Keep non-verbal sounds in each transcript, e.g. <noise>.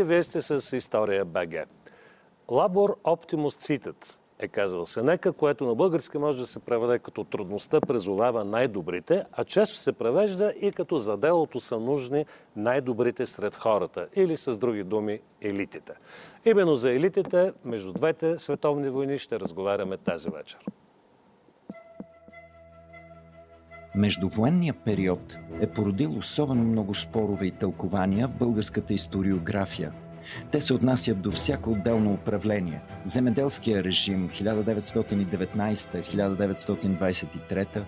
Здравейте, вие сте с История БГ. Лабор Оптимус Цитът е казал Сенека, което на български може да се преведе като трудността презовава най-добрите, а често се превежда и като за делото са нужни най-добрите сред хората, или с други думи елитите. Именно за елитите между двете световни войни ще разговаряме тази вечер. Междувоенният период е породил особено много спорове и тълкования в българската историография. Те се отнасят до всяко отделно управление. Земеделския режим 1919-1923,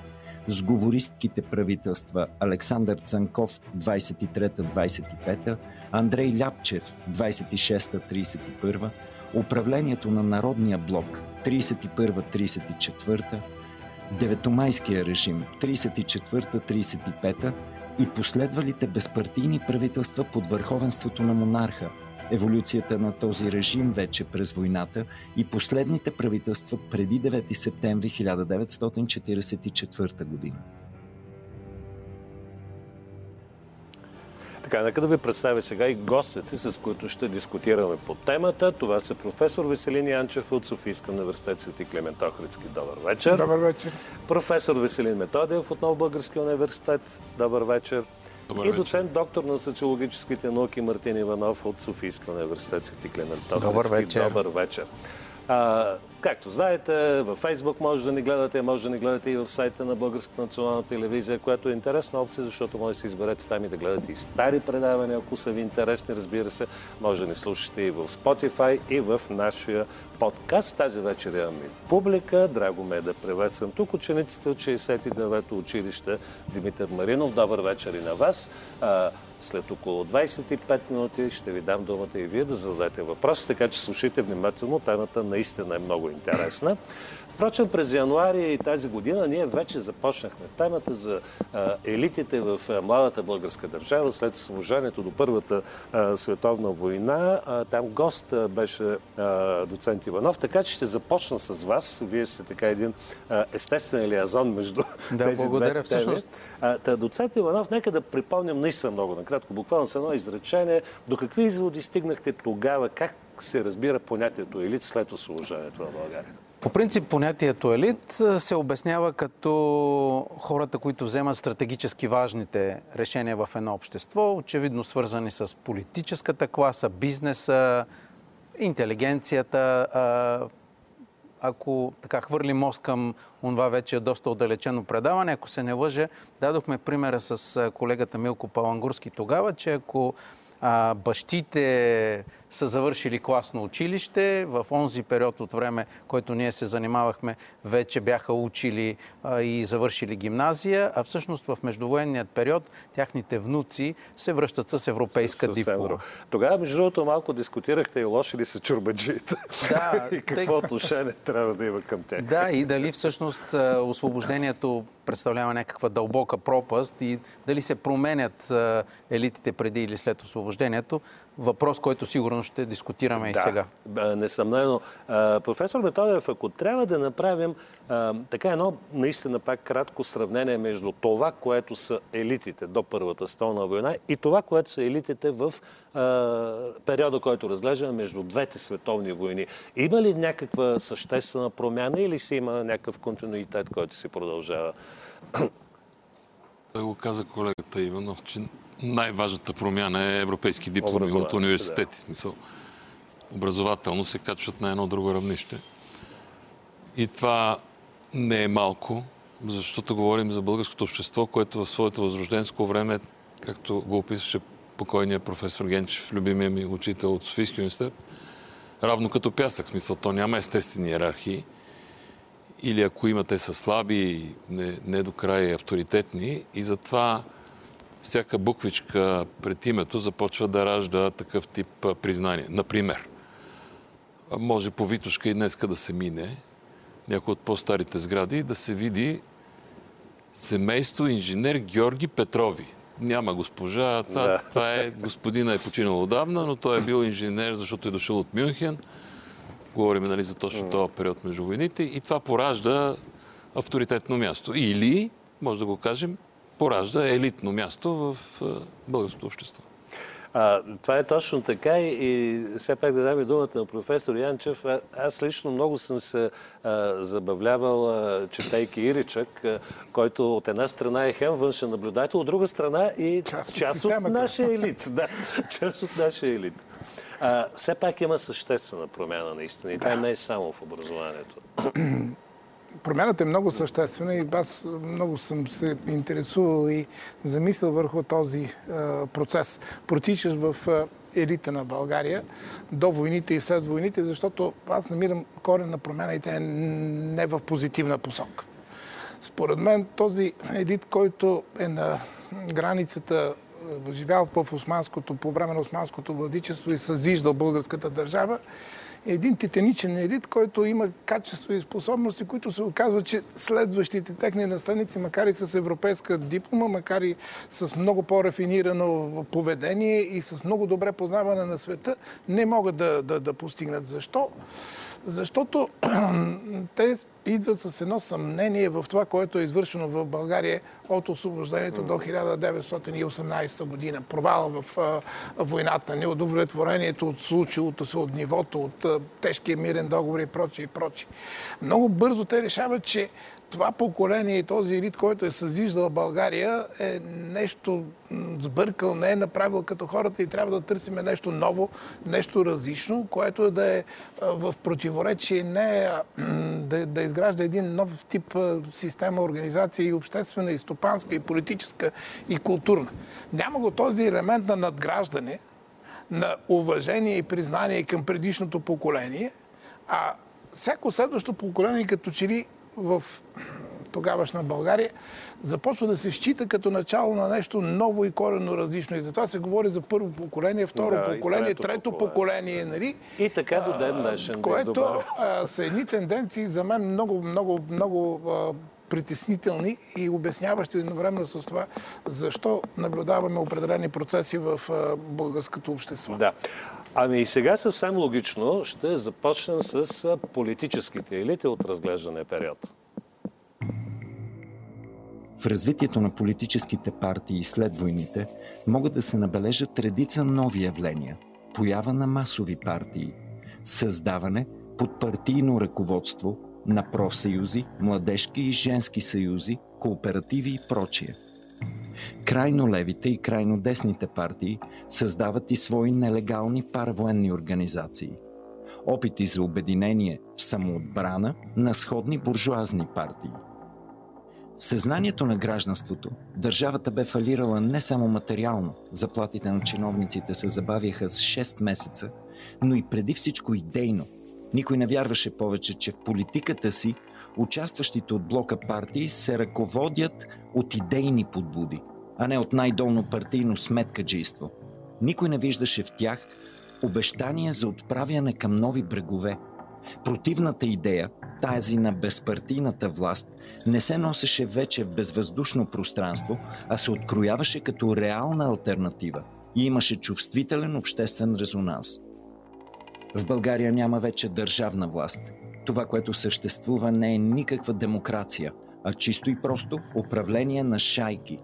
сговористките правителства Александър Цанков 23-25, Андрей Ляпчев 26-31, управлението на Народния блок 31-34, Деветомайския режим 34-35 и последвалите безпартийни правителства под върховенството на монарха, еволюцията на този режим вече през войната и последните правителства преди 9 септември 1944 година. Така, нека да ви представя сега и гостите, с които ще дискутираме по темата. Това са професор Веселин Янчев от Софийска университет Свети Климент Охридски. Добър вечер. Добър вечер. Професор Веселин Методиев от Нов Български университет. Добър вечер. Добър и доцент доктор на социологическите науки Мартин Иванов от Софийска университет Свети Климент Охридски. Добър вечер. Добър вечер. А, както знаете, във Фейсбук може да ни гледате, може да ни гледате и в сайта на Българската национална телевизия, която е интересна опция, защото може да си изберете там и да гледате и стари предавания, ако са ви интересни, разбира се. Може да ни слушате и в Spotify, и в нашия подкаст. Тази вечер имаме публика. Драго ме е да приветствам тук учениците от 69-то училище Димитър Маринов. Добър вечер и на вас. След около 25 минути ще ви дам думата и вие да зададете въпроси, така че слушайте внимателно. Темата наистина е много интересна. Впрочем, през януари тази година ние вече започнахме темата за елитите в младата българска държава след служението до Първата световна война. Там гост беше доцент Иванов, така че ще започна с вас. Вие сте така един естествен лиазон между Да, <laughs> тези благодаря. две теми. Всъщност- та, доцент Иванов, нека да припомням наистина много накратко, буквално с едно изречение. До какви изводи стигнахте тогава? Как се разбира понятието елит след освобождането на България? По принцип понятието елит се обяснява като хората, които вземат стратегически важните решения в едно общество, очевидно свързани с политическата класа, бизнеса, интелигенцията. Ако така хвърли мост към това вече е доста отдалечено предаване, ако се не лъже, дадохме примера с колегата Милко Палангурски тогава, че ако бащите са завършили класно училище. В онзи период от време, който ние се занимавахме, вече бяха учили а, и завършили гимназия, а всъщност в междувоенният период тяхните внуци се връщат с европейска Съвсем диплома. Тогава, между другото, малко дискутирахте и лоши ли са чурбаджиите. Да, <laughs> и какво тъй- отношение трябва да има към тях. Да, и дали всъщност освобождението представлява някаква дълбока пропаст и дали се променят елитите преди или след освобождението. Въпрос, който сигурно ще дискутираме и сега. Да, несъмнено. Професор Методиев, ако трябва да направим а, така едно наистина пак кратко сравнение между това, което са елитите до Първата столна война и това, което са елитите в а, периода, който разглеждаме между двете световни войни. Има ли някаква съществена промяна или си има някакъв континуитет, който се продължава? Той го каза колегата Иванов, че най-важната промяна е европейски дипломи от университети. Смисъл, образователно се качват на едно друго равнище. И това не е малко, защото говорим за българското общество, което в своето възрожденско време, както го описваше покойният професор Генчев, любимия ми учител от Софийския университет, равно като пясък. Смисъл, то няма естествени иерархии. Или ако има, те са слаби, не, не до край авторитетни. И затова всяка буквичка пред името започва да ражда такъв тип признание. Например, може по Витушка и днеска да се мине, някои от по-старите сгради, да се види семейство инженер Георги Петрови. Няма госпожа. Това, да. това е, господина е починал отдавна, но той е бил инженер, защото е дошъл от Мюнхен. Говорим нали, за точно този период между войните. И това поражда авторитетно място. Или, може да го кажем, поражда елитно място в българското общество. А, това е точно така и, и все пак да дам и думата на професор Янчев. А, аз лично много съм се а, забавлявал, а, четейки Иричък, а, който от една страна е хем външен наблюдател, от друга страна и част от, част от нашия елит. Да, <laughs> част от нашия елит. А, все пак има съществена промяна наистина и да. тя не е само в образованието. <clears throat> промяната е много съществена и аз много съм се интересувал и замислил върху този процес. Протичаш в елита на България до войните и след войните, защото аз намирам корен на промяна и те е не в позитивна посока. Според мен този елит, който е на границата живял в османското, по време на османското владичество и съзиждал българската държава, един титаничен елит, който има качества и способности, които се оказва, че следващите техни наследници, макар и с европейска диплома, макар и с много по-рафинирано поведение и с много добре познаване на света, не могат да, да, да постигнат. Защо? Защото <clears throat> те идват с едно съмнение в това, което е извършено в България от освобождението до 1918 година. Провала в войната, неудовлетворението от случилото се, от нивото, от тежкия мирен договор и прочие и прочие. Много бързо те решават, че това поколение и този елит, който е съзиждал България, е нещо сбъркал, не е направил като хората и трябва да търсим нещо ново, нещо различно, което да е в противоречие, не да, да изгражда един нов тип система, организация и обществена, и стопанска, и политическа, и културна. Няма го този елемент на надграждане, на уважение и признание към предишното поколение, а всяко следващо поколение като че ли в тогавашна България, започва да се счита като начало на нещо ново и коренно различно. И затова се говори за първо поколение, второ да, поколение, трето, трето поколение. Нали? И така до ден днешен. Което а, са едни тенденции за мен много, много, много а, притеснителни и обясняващи едновременно с това защо наблюдаваме определени процеси в българското общество. Да. Ами и сега съвсем логично ще започнем с политическите елити от разглеждане период. В развитието на политическите партии след войните могат да се набележат редица нови явления. Поява на масови партии, създаване под партийно ръководство на профсъюзи, младежки и женски съюзи, кооперативи и прочие – Крайно левите и крайно десните партии създават и свои нелегални паравоенни организации. Опити за обединение в самоотбрана на сходни буржуазни партии. В съзнанието на гражданството държавата бе фалирала не само материално, заплатите на чиновниците се забавяха с 6 месеца, но и преди всичко идейно. Никой не вярваше повече, че в политиката си участващите от блока партии се ръководят от идейни подбуди, а не от най-долно партийно сметкаджийство. Никой не виждаше в тях обещание за отправяне към нови брегове. Противната идея, тази на безпартийната власт, не се носеше вече в безвъздушно пространство, а се открояваше като реална альтернатива и имаше чувствителен обществен резонанс. В България няма вече държавна власт – това, което съществува, не е никаква демокрация, а чисто и просто управление на шайки.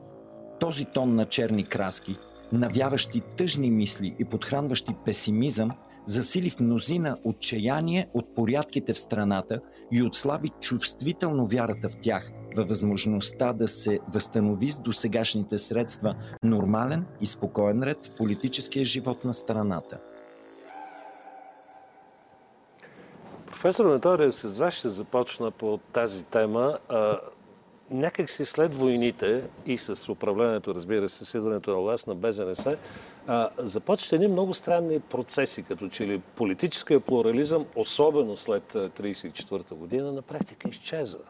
Този тон на черни краски, навяващи тъжни мисли и подхранващи песимизъм, засили в мнозина отчаяние от порядките в страната и отслаби чувствително вярата в тях, във възможността да се възстанови с досегашните средства нормален и спокоен ред в политическия живот на страната. Професор Меториев, с вас ще започна по тази тема. някак си след войните и с управлението, разбира се, с идването на власт на БЗНС, започват едни много странни процеси, като че ли политическия плурализъм, особено след 1934 година, на практика изчезва.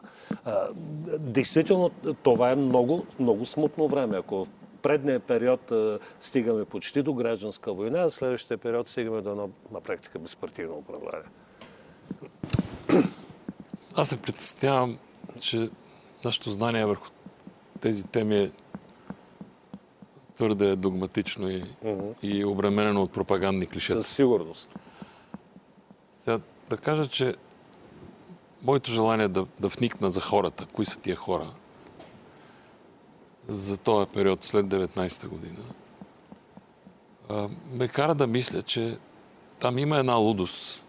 действително, това е много, много смутно време. Ако предния период стигаме почти до гражданска война, а в следващия период стигаме до едно на практика безпартийно управление. Аз се притеснявам, че нашето знание върху тези теми е твърде догматично и, uh-huh. и обременено от пропагандни клишета. Със сигурност. Сега да кажа, че моето желание да, да вникна за хората, кои са тия хора, за този период след 19-та година, ме кара да мисля, че там има една лудост,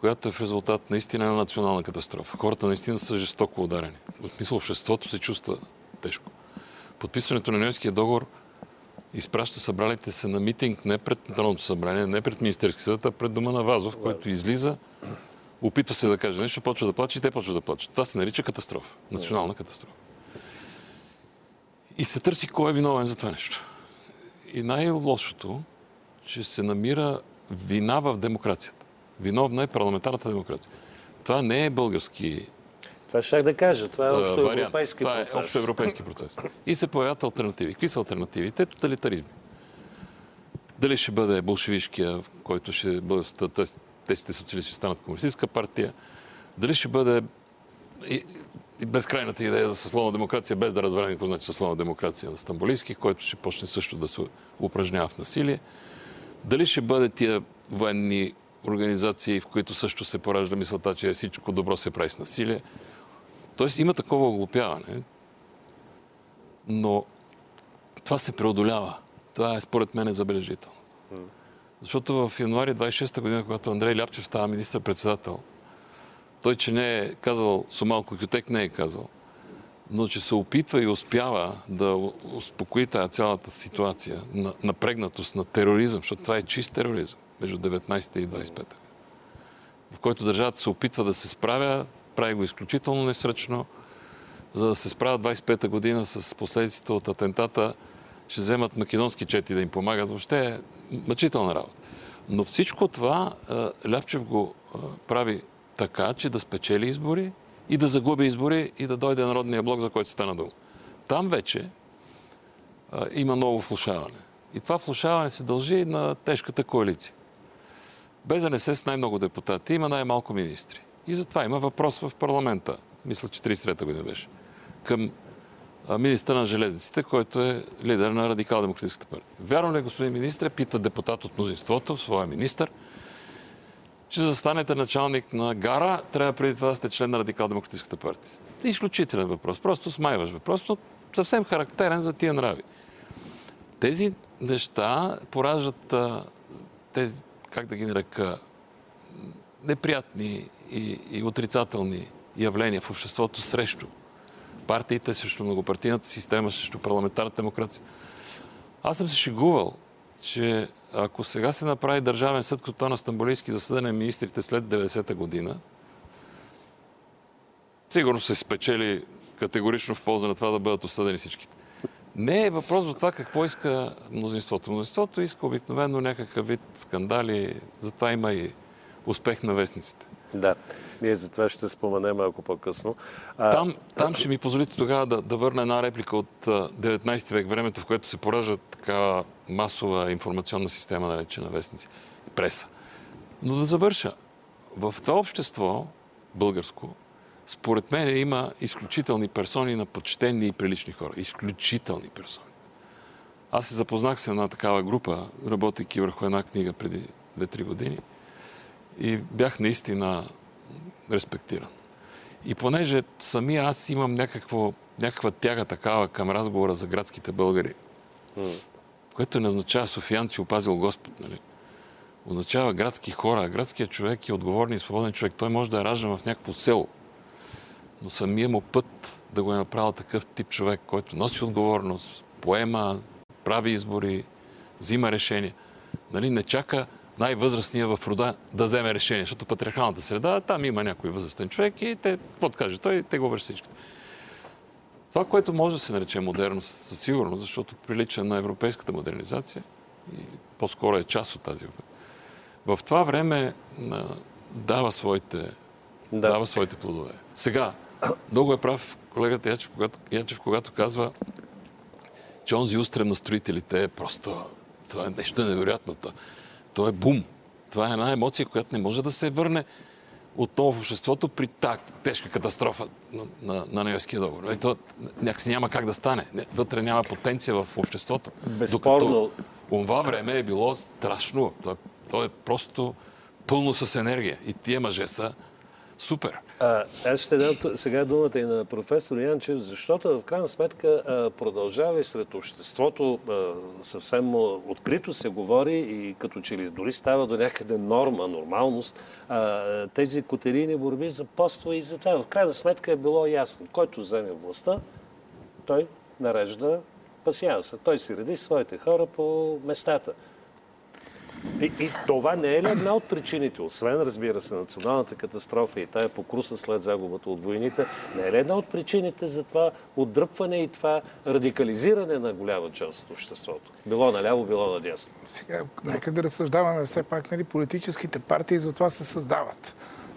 която е в резултат наистина на национална катастрофа. Хората наистина са жестоко ударени. В смисъл, обществото се чувства тежко. Подписването на Ньойския договор изпраща събралите се на митинг не пред Народното събрание, не пред Министерски съд, а пред дома на Вазов, който излиза, опитва се да каже нещо, почва да плаче и те почва да плачат. Това се нарича катастрофа. Национална катастрофа. И се търси кой е виновен за това нещо. И най-лошото, че се намира вина в демокрацията. Виновна е парламентарната демокрация. Това не е български това ще да кажа. Това е общо европейски Това процес. е общо европейски процес. И се появят альтернативи. Какви са альтернативите? Тоталитаризми. Дали ще бъде болшевишкия, който ще бъде тесите социалисти станат комунистическа партия, дали ще бъде и, и безкрайната идея за съсловна демокрация, без да разберем какво значи съсловна демокрация на Стамбулийски, който ще почне също да се упражнява в насилие. Дали ще бъде тия военни организации, в които също се поражда мисълта, че всичко добро се прави с насилие. Тоест има такова оглупяване, но това се преодолява. Това е според мен забележително. Защото в януари 26-та година, когато Андрей Ляпчев става министър-председател, той, че не е казал, Сомалко Кютек не е казал, но че се опитва и успява да успокои тази цялата ситуация на напрегнатост, на тероризъм, защото това е чист тероризъм между 19 и 25 в който държавата се опитва да се справя, прави го изключително несръчно, за да се справя 25-та година с последиците от атентата, ще вземат македонски чети да им помагат. Въобще е мъчителна работа. Но всичко това Ляпчев го прави така, че да спечели избори и да загуби избори и да дойде народния блок, за който стана дума. Там вече има ново влушаване. И това влушаване се дължи на тежката коалиция. БЗНС с най-много депутати има най-малко министри. И затова има въпрос в парламента. Мисля, че 33-та година беше. Към министър на железниците, който е лидер на Радикал-демократическата партия. Вярно ли, господин министр, пита депутат от мнозинството, своя министър, че за да станете началник на гара, трябва преди това да сте член на Радикал-демократическата партия. Изключителен въпрос. Просто смайваш въпрос, но съвсем характерен за тия нрави. Тези неща пораждат тези, как да ги нарека, неприятни и, и отрицателни явления в обществото срещу партиите, срещу многопартийната система, срещу парламентарната демокрация. Аз съм се шегувал, че ако сега се направи държавен съд като това на Стамбулийски за съдене министрите след 90-та година, сигурно се спечели категорично в полза на това да бъдат осъдени всичките. Не е въпрос за това какво иска мнозинството. Мнозинството иска обикновено някакъв вид скандали, затова има и успех на вестниците. Да, ние за това ще споменем малко по-късно. А... Там, там ще ми позволите тогава да, да върна една реплика от 19 век, времето, в което се поражда така масова информационна система, наречена вестници, преса. Но да завърша. В това общество, българско, според мен има изключителни персони на почтенни и прилични хора. Изключителни персони. Аз се запознах с една такава група, работейки върху една книга преди 2-3 години и бях наистина респектиран. И понеже сами аз имам някакво, някаква тяга такава към разговора за градските българи, mm. което не означава Софиянци опазил Господ, нали? означава градски хора. Градският човек е отговорен и свободен човек. Той може да е раждан в някакво село. Но самия му път да го е направил такъв тип човек, който носи отговорност, поема, прави избори, взима решения. Нали, не чака най-възрастния в рода да вземе решение, защото патриархалната среда, там има някой възрастен човек и те, какво каже той, те го върши всички. Това, което може да се нарече модерност, със сигурност, защото прилича на европейската модернизация и по-скоро е част от тази. В това време дава своите, да. дава своите плодове. Сега, много е прав колегата Ячев, когато, Ячев, когато казва, че онзи устрем на строителите е просто... Това е нещо невероятно. То е бум. Това е една емоция, която не може да се върне отново в обществото при тази тежка катастрофа на, на, на Нойския договор. Нали, то някакси няма как да стане. Вътре няма потенция в обществото. Безспорно. Докато това време е било страшно. То е, то е просто пълно с енергия. И тия мъже са супер. А, аз ще дам сега думата и на професор Янчев, защото в крайна сметка продължава и сред обществото съвсем открито се говори и като че ли дори става до някъде норма, нормалност, тези котерийни борби за поства и за това. В крайна сметка е било ясно. Който вземе властта, той нарежда пасианса. Той си реди своите хора по местата. И, и това не е ли една от причините, освен, разбира се, националната катастрофа и тая покруса след загубата от войните, не е ли една от причините за това отдръпване и това радикализиране на голяма част от обществото? Било наляво, било надясно. Сега, нека да разсъждаваме все пак, нали, политическите партии за това се създават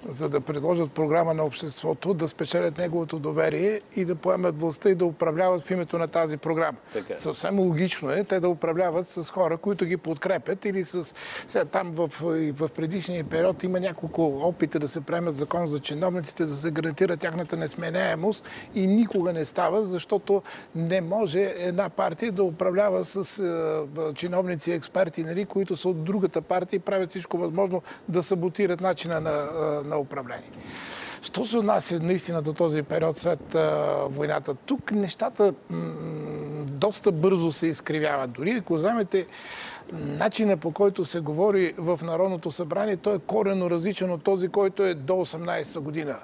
за да предложат програма на обществото, да спечелят неговото доверие и да поемат властта и да управляват в името на тази програма. Така. Съвсем логично е те да управляват с хора, които ги подкрепят или с... Сега там в, в предишния период има няколко опита да се приемат закон за чиновниците, да се гарантира тяхната несменяемост и никога не става, защото не може една партия да управлява с е, чиновници и експерти, нали, които са от другата партия и правят всичко възможно да саботират начина на, на управление. Що се отнася наистина до този период след а, войната? Тук нещата доста бързо се изкривяват. Дори ако вземете начина по който се говори в Народното събрание, той е корено различен от този, който е до 18 година.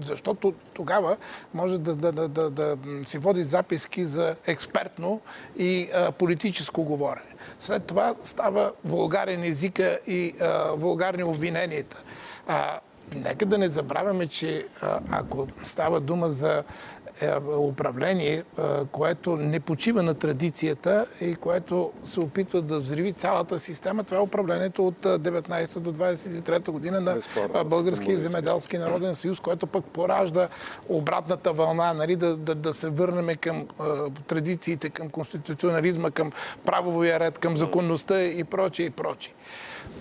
Защото тогава може да, да, да, да, да си води записки за експертно и а, политическо говорене. След това става вулгарен езика и а, вулгарни обвиненията. А, нека да не забравяме, че а, ако става дума за е, управление, което не почива на традицията и което се опитва да взриви цялата система. Това е управлението от 19 до 23 година на Българския земеделски народен съюз, което пък поражда обратната вълна, нали, да, да, да се върнем към традициите, към конституционализма, към правовия ред, към законността и прочее и прочее.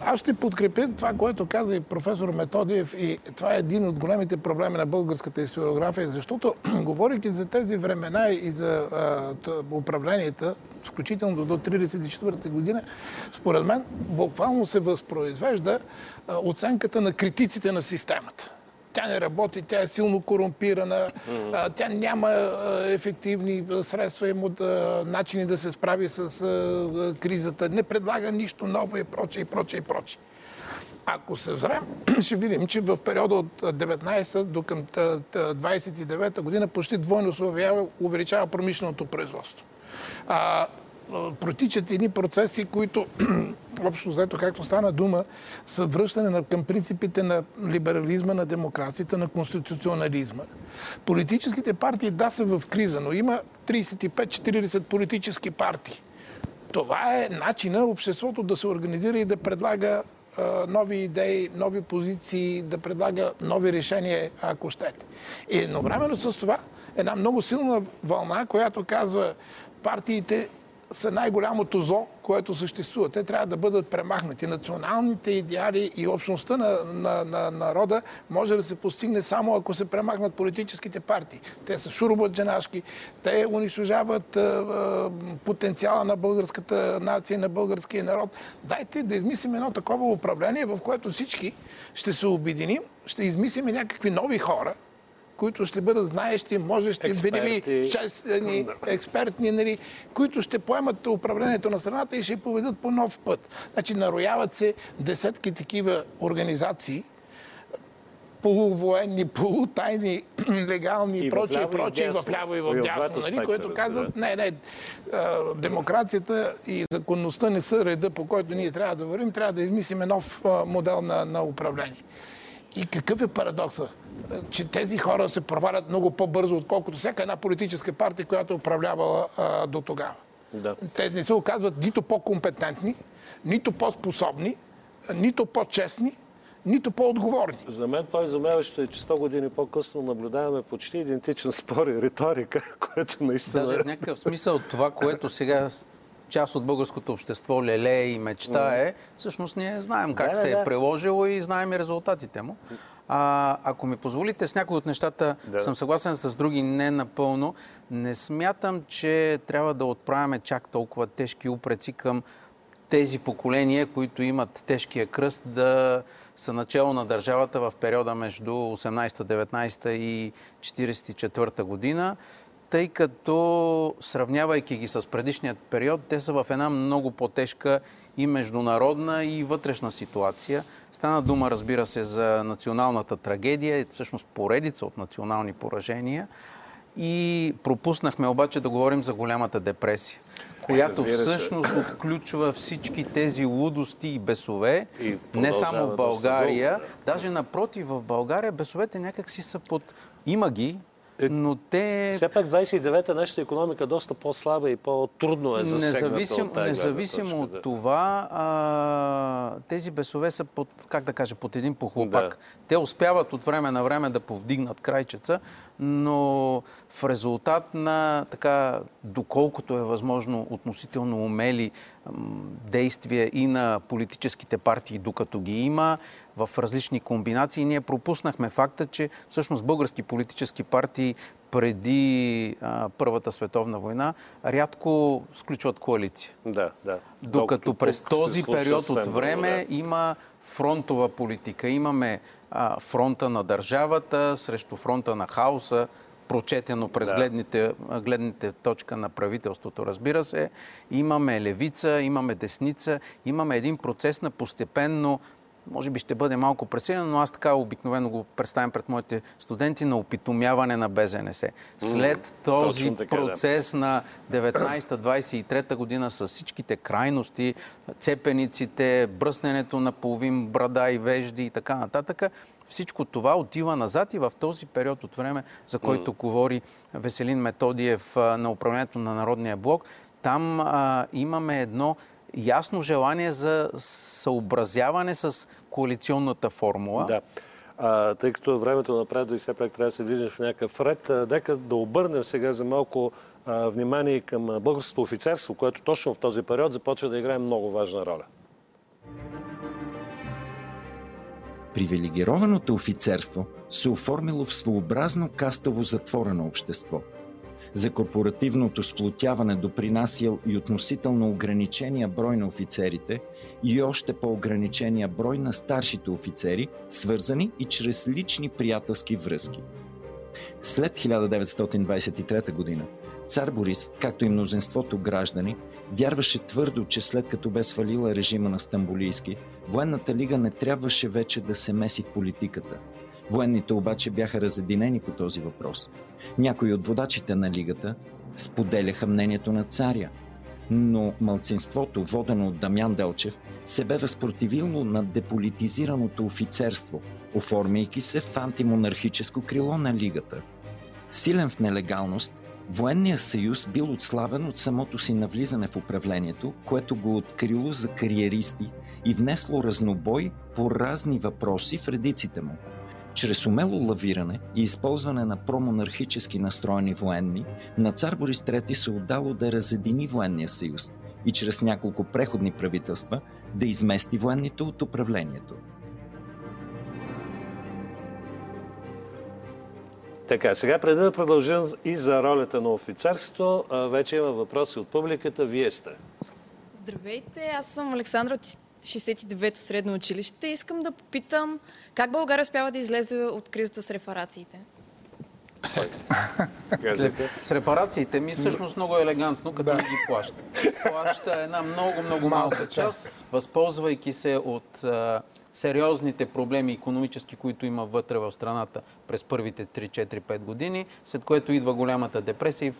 Аз ще подкрепя това, което каза и професор Методиев и това е един от големите проблеми на българската историография, защото <clears throat> говорейки за тези времена и за а, управленията, включително до 1934 година, според мен буквално се възпроизвежда а, оценката на критиците на системата тя не работи, тя е силно корумпирана, тя няма ефективни средства и начини да се справи с кризата, не предлага нищо ново и прочее, и прочее, и прочее. Ако се взрем, <clears throat> ще видим, че в периода от 19 до към 29 година почти двойно се увеличава промишленото производство. Протичат едни процеси, които <clears throat> общо взето, както стана дума, са връщане към принципите на либерализма, на демокрацията, на конституционализма. Политическите партии да са в криза, но има 35-40 политически партии. Това е начина обществото да се организира и да предлага нови идеи, нови позиции, да предлага нови решения, ако щете. И едновременно с това една много силна вълна, която казва партиите са най-голямото зло, което съществува. Те трябва да бъдат премахнати. Националните идеали и общността на, на, на народа може да се постигне само ако се премахнат политическите партии. Те са шурубаджанашки, те унищожават а, а, потенциала на българската нация, на българския народ. Дайте да измислим едно такова управление, в което всички ще се обединим, ще измислим някакви нови хора, които ще бъдат знаещи, можещи, видими, честни, експертни, нали, които ще поемат управлението на страната и ще поведат по нов път. Значи нарояват се десетки такива организации, полувоенни, полутайни, <clears throat> легални и прочие, и прочие, в ляво и в дясно, нали, които казват, не, не, демокрацията и законността не са реда, по който ние трябва да вървим, трябва да измислиме нов модел на, на управление. И какъв е парадокса? Че тези хора се провалят много по-бързо, отколкото всяка една политическа партия, която е управлявала а, до тогава. Да. Те не се оказват нито по-компетентни, нито по-способни, нито по-честни, нито по-отговорни. За мен по-изумяващо е, че 100 години по-късно наблюдаваме почти идентичен спор и риторика, <laughs> което наистина... Даже в някакъв смисъл това, което сега част от българското общество лелее и мечтае, всъщност ние знаем как Да, се да. е приложило и знаем и резултатите му. А, ако ми позволите, с някои от нещата Да. съм съгласен, с други не напълно. Не смятам, че трябва да отправяме чак толкова тежки упреци към тези поколения, които имат тежкия кръст да са начало на държавата в периода между 18-19 и 44 година, тъй като сравнявайки ги с предишният период, те са в една много по-тежка и международна и вътрешна ситуация. Стана дума, разбира се, за националната трагедия, всъщност поредица от национални поражения. И пропуснахме обаче да говорим за голямата депресия, която всъщност отключва всички тези лудости и бесове, И не само в България. дълго, Даже напротив, в България бесовете някак си са под... Има ги, но те... Все пак 29-та нашата економика доста по-слаба и по-трудно е засегната Независим, от тази независимо от да. това, а, тези бесове са под, как да кажа, под един похлопак. Да. Те успяват от време на време да повдигнат крайчеца, но в резултат на така, доколкото е възможно, относително умели действия и на политическите партии, докато ги има, в различни комбинации, ние пропуснахме факта, че всъщност български политически партии преди а, Първата световна война рядко сключват коалиция. Да, да. Докато през тук се този период от време да. има фронтова политика. Имаме а, фронта на държавата срещу фронта на хаоса, прочетено през Да. гледните, гледните точка на правителството, разбира се. Имаме левица, имаме десница, имаме един процес на постепенно може би ще бъде малко пресилен, но аз така обикновено го представям пред моите студенти на опитомяване на БЗНС. След този така, да. процес на 19-23 година с всичките крайности, цепениците, бръсненето на половин брада и вежди и така нататък, всичко това отива назад и в този период от време, за който говори Веселин Методиев на управлението на Народния блок, там а, имаме едно ясно желание за съобразяване с коалиционната формула. Да. А, тъй като времето напредва и все пак трябва да се движим в някакъв ред, нека да обърнем сега за малко а, внимание към българското офицерство, което точно в този период започва да играе много важна роля. Привилегированото офицерство се оформило в своеобразно кастово затворено общество. За корпоративното сплотяване допринасял и относително ограничения брой на офицерите и още по-ограничения брой на старшите офицери, свързани и чрез лични приятелски връзки. След 1923 година цар Борис, както и мнозинството граждани, вярваше твърдо, че след като бе свалила режима на Стамбулийски, военната лига не трябваше вече да се меси в политиката. Военните обаче бяха разединени по този въпрос. Някои от водачите на лигата споделяха мнението на царя, но мълцинството, водено от Дамян Делчев, се бе възпротивило на деполитизираното офицерство, оформяйки се в антимонархическо крило на лигата. Силен в нелегалност, Военният съюз бил отслабен от самото си навлизане в управлението, което го открило за кариеристи и внесло разнобой по разни въпроси в редиците му. Чрез умело лавиране и използване на промонархически настроени военни, на цар Борис III се отдало да разедини военния съюз и чрез няколко преходни правителства да измести военните от управлението. Така, сега преди да продължим и за ролята на офицерството, вече има въпроси от публиката. Вие сте. Здравейте, аз съм Александра от 69-то средно училище. Искам да попитам как България успява да излезе от кризата с рефарациите? Казвайте. С репарациите ми всъщност много елегантно, като не ги плаща. Плаща една много, много малка част, възползвайки се от а, сериозните проблеми економически, които има вътре в страната през първите 3-4-5 години, след което идва голямата депресия и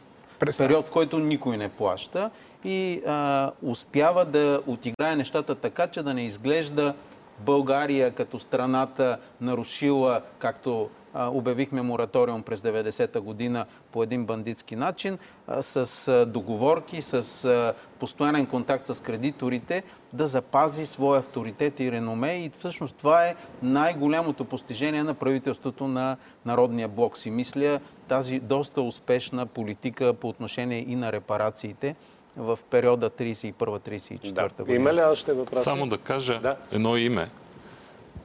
период, в който никой не плаща и а, успява да отиграе нещата така, че да не изглежда България като страната нарушила, както обявихме мораториум през 90-та година по един бандитски начин, с договорки, с постоянен контакт с кредиторите, да запази своя авторитет и реноме. И всъщност това е най-голямото постижение на правителството на Народния блок. Си мисля тази доста успешна политика по отношение и на репарациите в периода 31-34 да. година. Има ли още въпроси? Само да кажа да. едно име,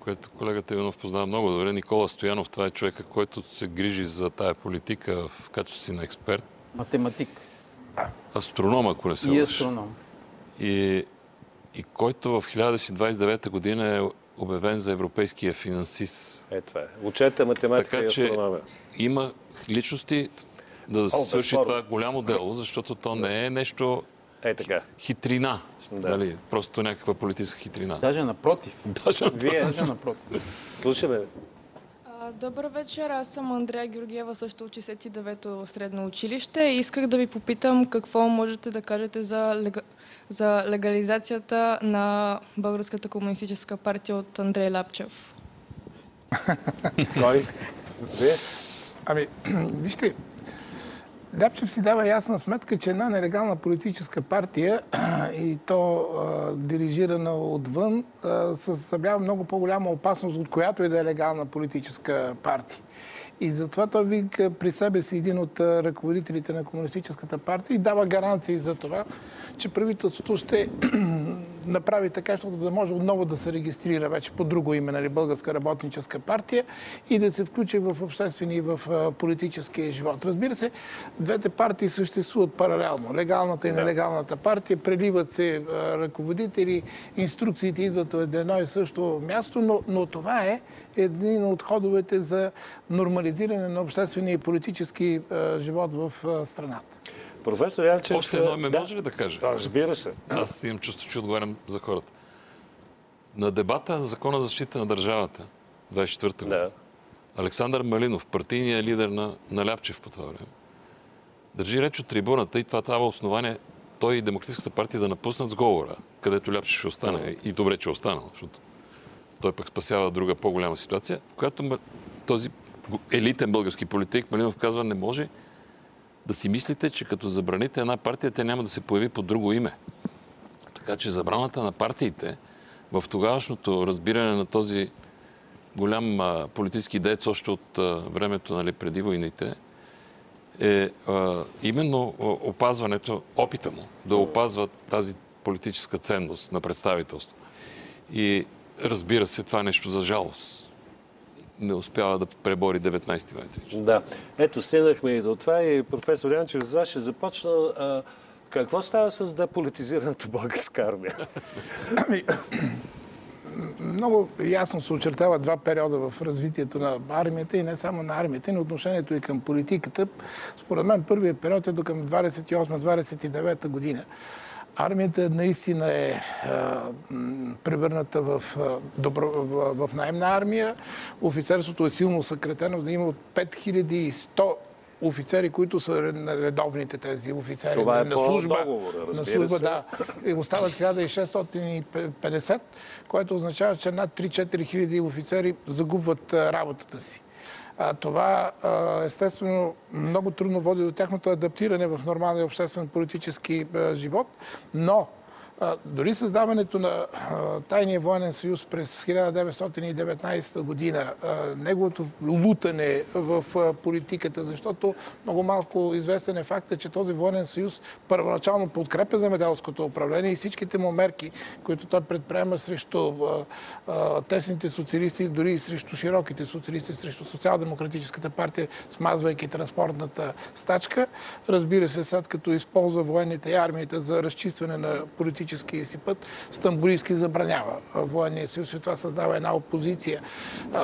което колегата Иванов познава много добре. Никола Стоянов, това е човека, който се грижи за тая политика в качеството си на експерт. Математик. Астроном, ако не се И астроном. И, и който в 1929 година е обявен за европейския финансист. Е, това е. Учете математика така, и астрономия. има личности да се свърши това голямо дело, защото то не е нещо е така. Хитрина. Да. Дали? Просто някаква политическа хитрина. Даже напротив. <laughs> Даже напротив. Вие... Даже напротив. Слушаме. Добър вечер, аз съм Андрея Георгиева, също от 69-то средно училище. Исках да ви попитам какво можете да кажете за, лег... за легализацията на Българската комунистическа партия от Андрей Лапчев. Кой? Вие? Ами, <clears throat> вижте, Ляпчев си дава ясна сметка, че една нелегална политическа партия <clears throat> и то а, дирижирана отвън съставлява много по-голяма опасност, от която и да е легална политическа партия. И затова той вика при себе си един от ръководителите на Комунистическата партия и дава гаранции за това, че правителството ще <clears throat> направи така, защото да може отново да се регистрира вече по друго име, нали, Българска работническа партия и да се включи в обществения и в политическия живот. Разбира се, двете партии съществуват паралелно. Легалната и нелегалната партия, преливат се ръководители, инструкциите идват от едно и също място, но, но това е един от ходовете за нормализиране на обществения и политически живот в страната. Професор Янчев... Още едно ме да. може ли да кажа? Да, разбира се. Аз имам чувство, че отговарям за хората. На дебата за закона за защита на държавата, 24-та година, да. Александър Малинов, партийният лидер на, на Ляпчев по това време, държи реч от трибуната и това трябва основание той и Демократическата партия да напуснат сговора, където Ляпчев ще остане. Mm. И добре, че е останал, защото той пък спасява друга по-голяма ситуация, в която този елитен български политик Малинов казва, не може да си мислите, че като забраните една партия, тя няма да се появи под друго име. Така че забраната на партиите в тогавашното разбиране на този голям а, политически дец още от а, времето нали, преди войните е а, именно опазването, опита му да опазва тази политическа ценност на представителство. И разбира се, това е нещо за жалост не успява да пребори 19 Майтрич. Да. Ето, стигнахме и до това и професор Янчев, за вас ще започна. А, какво става с деполитизираната българска армия? Ами, много ясно се очертава два периода в развитието на армията и не само на армията, но отношението и към политиката. Според мен първият период е до към 28-29 година армията наистина е а, превърната в, добро, в, в наемна армия. Офицерството е силно съкретено, да има от 5100 офицери, които са редовните тези офицери Това е на служба. Договора, на служба, се. да. И остават 1650, което означава, че над 3-4 хиляди офицери загубват работата си. А, това естествено много трудно води до тяхното адаптиране в нормалния обществен политически живот, но дори създаването на Тайния военен съюз през 1919 година, неговото лутане в политиката, защото много малко известен е факта, че този военен съюз първоначално подкрепя земеделското управление и всичките му мерки, които той предприема срещу тесните социалисти, дори и срещу широките социалисти, срещу социал-демократическата партия, смазвайки транспортната стачка. Разбира се, след като използва военните и армията за разчистване на политически политическия си път, Стамбулийски забранява военния съюз и това създава една опозиция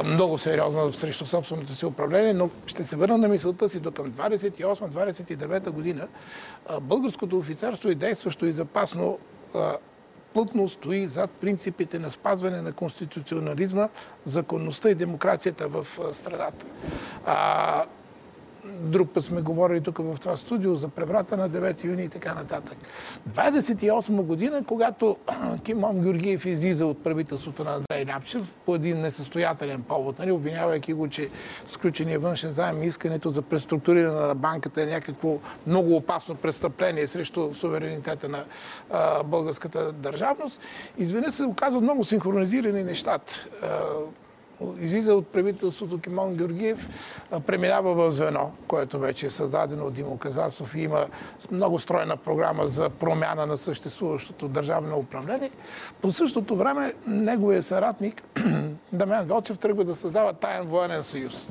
много сериозна срещу собственото си управление, но ще се върна на мисълта си до към 28-29 година. Българското офицерство и действащо и запасно плътно стои зад принципите на спазване на конституционализма, законността и демокрацията в страната друг път сме говорили тук в това студио за преврата на 9 юни и така нататък. 28 година, когато <clears throat> Ким Мон Георгиев излиза от правителството на Андрей Ляпчев по един несъстоятелен повод, нали, обвинявайки го, че сключения външен заем и искането за преструктуриране на банката е някакво много опасно престъпление срещу суверенитета на а, българската държавност, изведнъж се оказват много синхронизирани нещата излиза от правителството Кимон Георгиев, преминава в звено, което вече е създадено от Димо Казасов и има много стройна програма за промяна на съществуващото държавно управление. По същото време неговия съратник <clears throat> Дамян Велчев тръгва да създава таен военен съюз.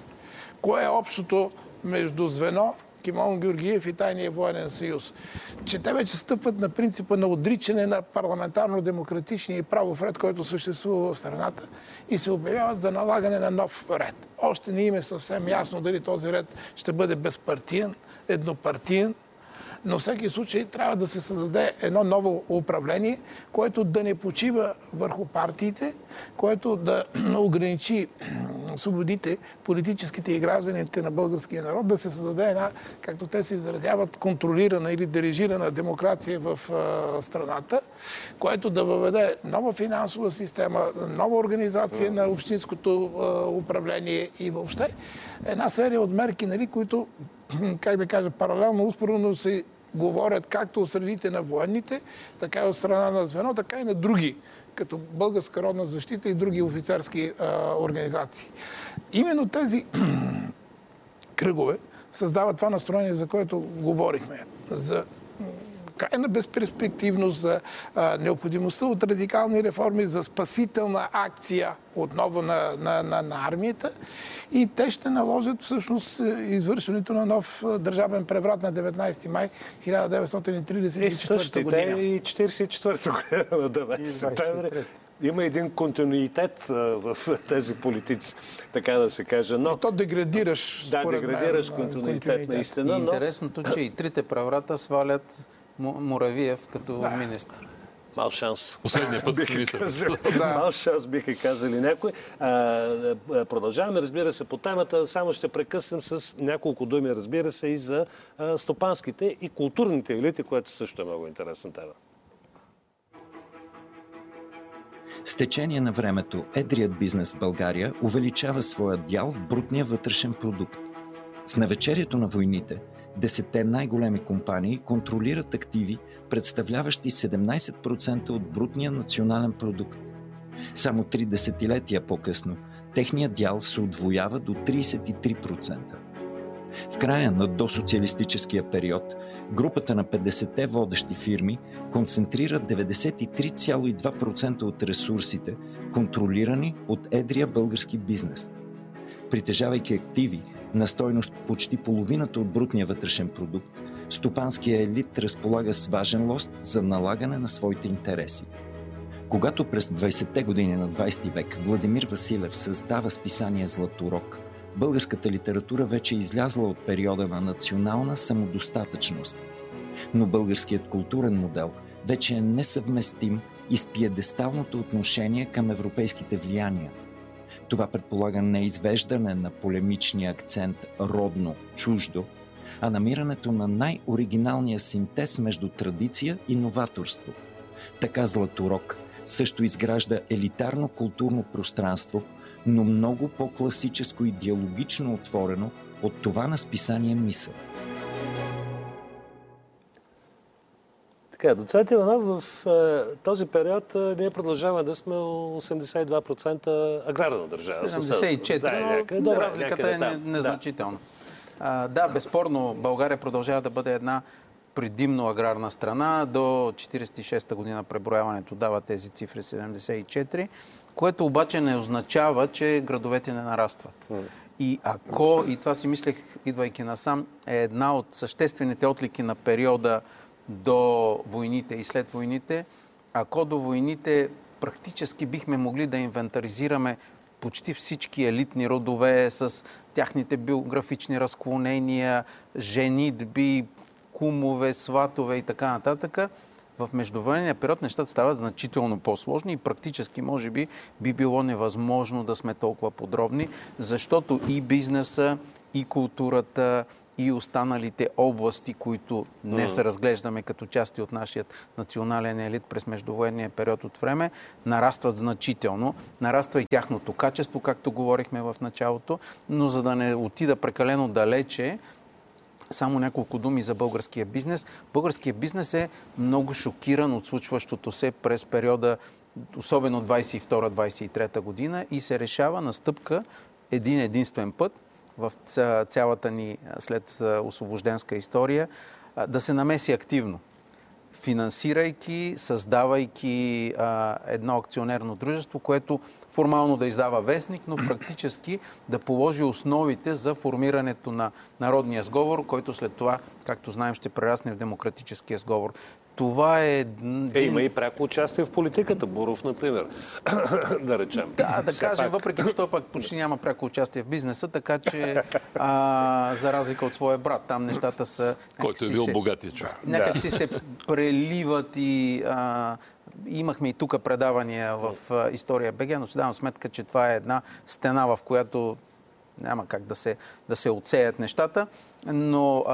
Кое е общото между звено Кимон Георгиев и Тайния военен съюз. Че те вече стъпват на принципа на отричане на парламентарно-демократичния и правов ред, който съществува в страната и се обявяват за налагане на нов ред. Още не им е съвсем ясно дали този ред ще бъде безпартиен, еднопартиен но всеки случай трябва да се създаде едно ново управление, което да не почива върху партиите, което да <clears throat> ограничи свободите, политическите и гражданите на българския народ, да се създаде една, както те се изразяват, контролирана или дирижирана демокрация в страната, което да въведе нова финансова система, нова организация на общинското управление и въобще една серия от мерки, нали, които <clears throat> как да кажа, паралелно, успоредно се говорят както от средите на военните, така и от страна на звено, така и на други, като Българска родна защита и други офицерски а, организации. Именно тези <clears throat> кръгове създават това настроение, за което говорихме. За крайна безперспективност, за а, необходимостта от радикални реформи, за спасителна акция отново на, на, на, на армията. И те ще наложат всъщност извършването на нов държавен преврат на 19 май 1934 година. И 44 година на 9 септември има един континуитет в тези политици, така да се каже. Но... И то деградираш. Да, деградираш мен, континуитет, наистина. Но... Интересното, че и трите преврата свалят Муравиев като да. министр. Мал шанс. Последния път <laughs> министър. <laughs> да. Мал шанс биха казали някой. А, продължаваме, разбира се, по темата. Само ще прекъснем с няколко думи, разбира се, и за а, стопанските и културните елити, което също е много интересна тема. С течение на времето, едрият бизнес в България увеличава своя дял в брутния вътрешен продукт. В навечерието на войните – Десетте най-големи компании контролират активи, представляващи 17% от брутния национален продукт. Само три десетилетия по-късно техният дял се отвоява до 33%. В края на досоциалистическия период групата на 50-те водещи фирми концентрира 93,2% от ресурсите, контролирани от едрия български бизнес. Притежавайки активи, на стойност почти половината от брутния вътрешен продукт, стопанския елит разполага с важен лост за налагане на своите интереси. Когато през 20-те години на 20 век Владимир Василев създава списание Златорок, българската литература вече е излязла от периода на национална самодостатъчност. Но българският културен модел вече е несъвместим и с пиедесталното отношение към европейските влияния – това предполага не извеждане на полемичния акцент родно-чуждо, а намирането на най-оригиналния синтез между традиция и новаторство. Така Златорок също изгражда елитарно културно пространство, но много по-класическо и диалогично отворено от това на списание Мисъл. Така, доцент Иванов, в е, този период е, ние продължаваме да сме 82% аграрна държава. 74, да, но някъде, добре, разликата е там. незначителна. Да. да, безспорно България продължава да бъде една предимно аграрна страна. До 46-та година преброяването дава тези цифри 74, което обаче не означава, че градовете не нарастват. И ако, и това си мислех, идвайки насам, е една от съществените отлики на периода до войните и след войните, ако до войните практически бихме могли да инвентаризираме почти всички елитни родове с тяхните биографични разклонения, женитби, кумове, сватове и така нататък, в междувоенния период нещата стават значително по-сложни и практически, може би, би било невъзможно да сме толкова подробни, защото и бизнеса, и културата, и останалите области, които не се разглеждаме като части от нашия национален елит през междувоенния период от време, нарастват значително. Нараства и тяхното качество, както говорихме в началото, но за да не отида прекалено далече, само няколко думи за българския бизнес. Българския бизнес е много шокиран от случващото се през периода, особено 22-23 година и се решава на стъпка един единствен път в цялата ни след освобожденска история да се намеси активно финансирайки, създавайки едно акционерно дружество, което формално да издава вестник, но практически да положи основите за формирането на народния сговор, който след това, както знаем, ще прерасне в демократическия сговор. Това е... Е, има и пряко участие в политиката. Буров, например, <coughs> да речем. Да, да кажем, пак... въпреки че той пък почти няма пряко участие в бизнеса, така че а, за разлика от своя брат, там нещата са... Който е бил се, богатия човек. Някак си се преливат и... А, имахме и тук предавания в История БГ, но си давам сметка, че това е една стена, в която няма как да се, да се отсеят нещата. Но а,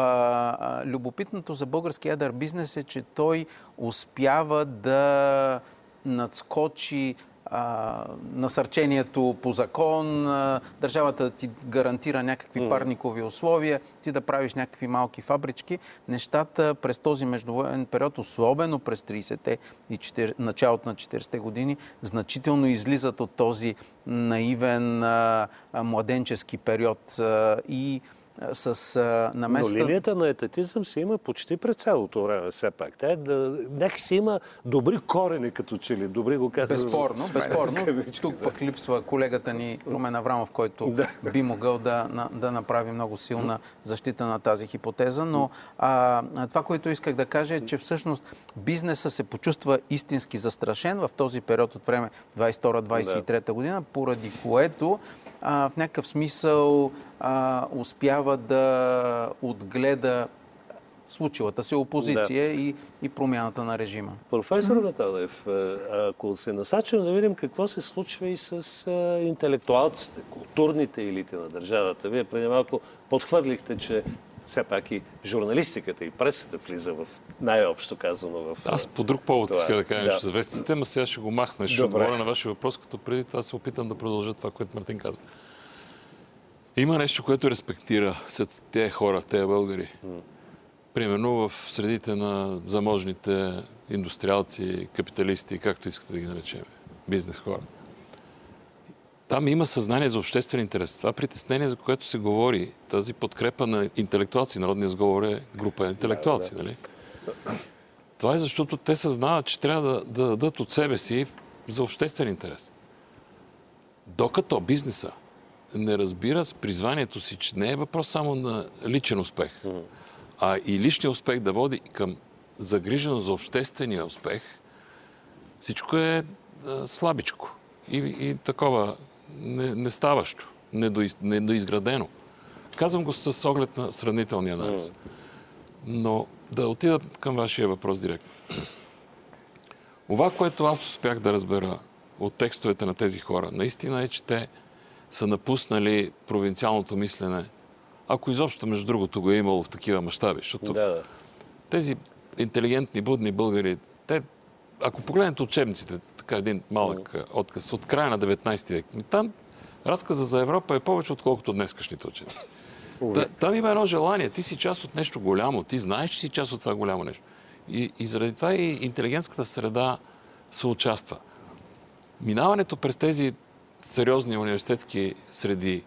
а, любопитното за българския ядър бизнес е, че той успява да надскочи а, насърчението по закон, а, държавата ти гарантира някакви mm. парникови условия, ти да правиш някакви малки фабрички. Нещата през този междувоенен период, особено през 30-те и 4, началото на 40-те години, значително излизат от този наивен а, младенчески период и с а, наместа... Но линията на етатизъм си има почти през цялото време, все пак. Тя да, някакси има добри корени, като че ли. Добри го казвам. Безспорно, безспорно. <laughs> Тук пък липсва колегата ни Румен Аврамов, който да. би могъл да, да направи много силна защита на тази хипотеза. Но а, това, което исках да кажа е, че всъщност бизнеса се почувства истински застрашен в този период от време 22-23 година, поради което а, в някакъв смисъл а, успява да отгледа случилата се опозиция да. и, и промяната на режима. Професор Наталев, ако се насачим да видим какво се случва и с интелектуалците, културните елити на държавата. Вие преди малко подхвърлихте, че все пак и журналистиката и пресата влиза в най-общо казано в... Аз по друг повод това... иска да кажа да. вестите, но сега ще го махна. Ще отговоря на вашия въпрос, като преди това се опитам да продължа това, което Мартин казва. Има нещо, което респектира след тези хора, тези българи. Примерно в средите на заможните индустриалци, капиталисти, както искате да ги наречем, бизнес хора. Там има съзнание за обществен интерес. Това притеснение, за което се говори, тази подкрепа на интелектуалци, народния сговор е група интелектуалци, нали? Това е защото те съзнават, че трябва да, да дадат от себе си за обществен интерес. Докато бизнеса не разбира с призванието си, че не е въпрос само на личен успех, а и личния успех да води към загриженост за обществения успех, всичко е а, слабичко и, и такова не, неставащо, недоизградено. Казвам го с оглед на сравнителния анализ. Но да отида към вашия въпрос директно. Това, което аз успях да разбера от текстовете на тези хора, наистина е, че те са напуснали провинциалното мислене, ако изобщо, между другото, го е имало в такива мащаби. Защото да. тези интелигентни, будни българи, те, ако погледнете учебниците, така един малък отказ от края на 19 век, там разказа за Европа е повече, отколкото днескашните ученици. Та, там има едно желание. Ти си част от нещо голямо. Ти знаеш, че си част от това голямо нещо. И, и заради това и интелигентската среда се участва. Минаването през тези сериозни университетски среди,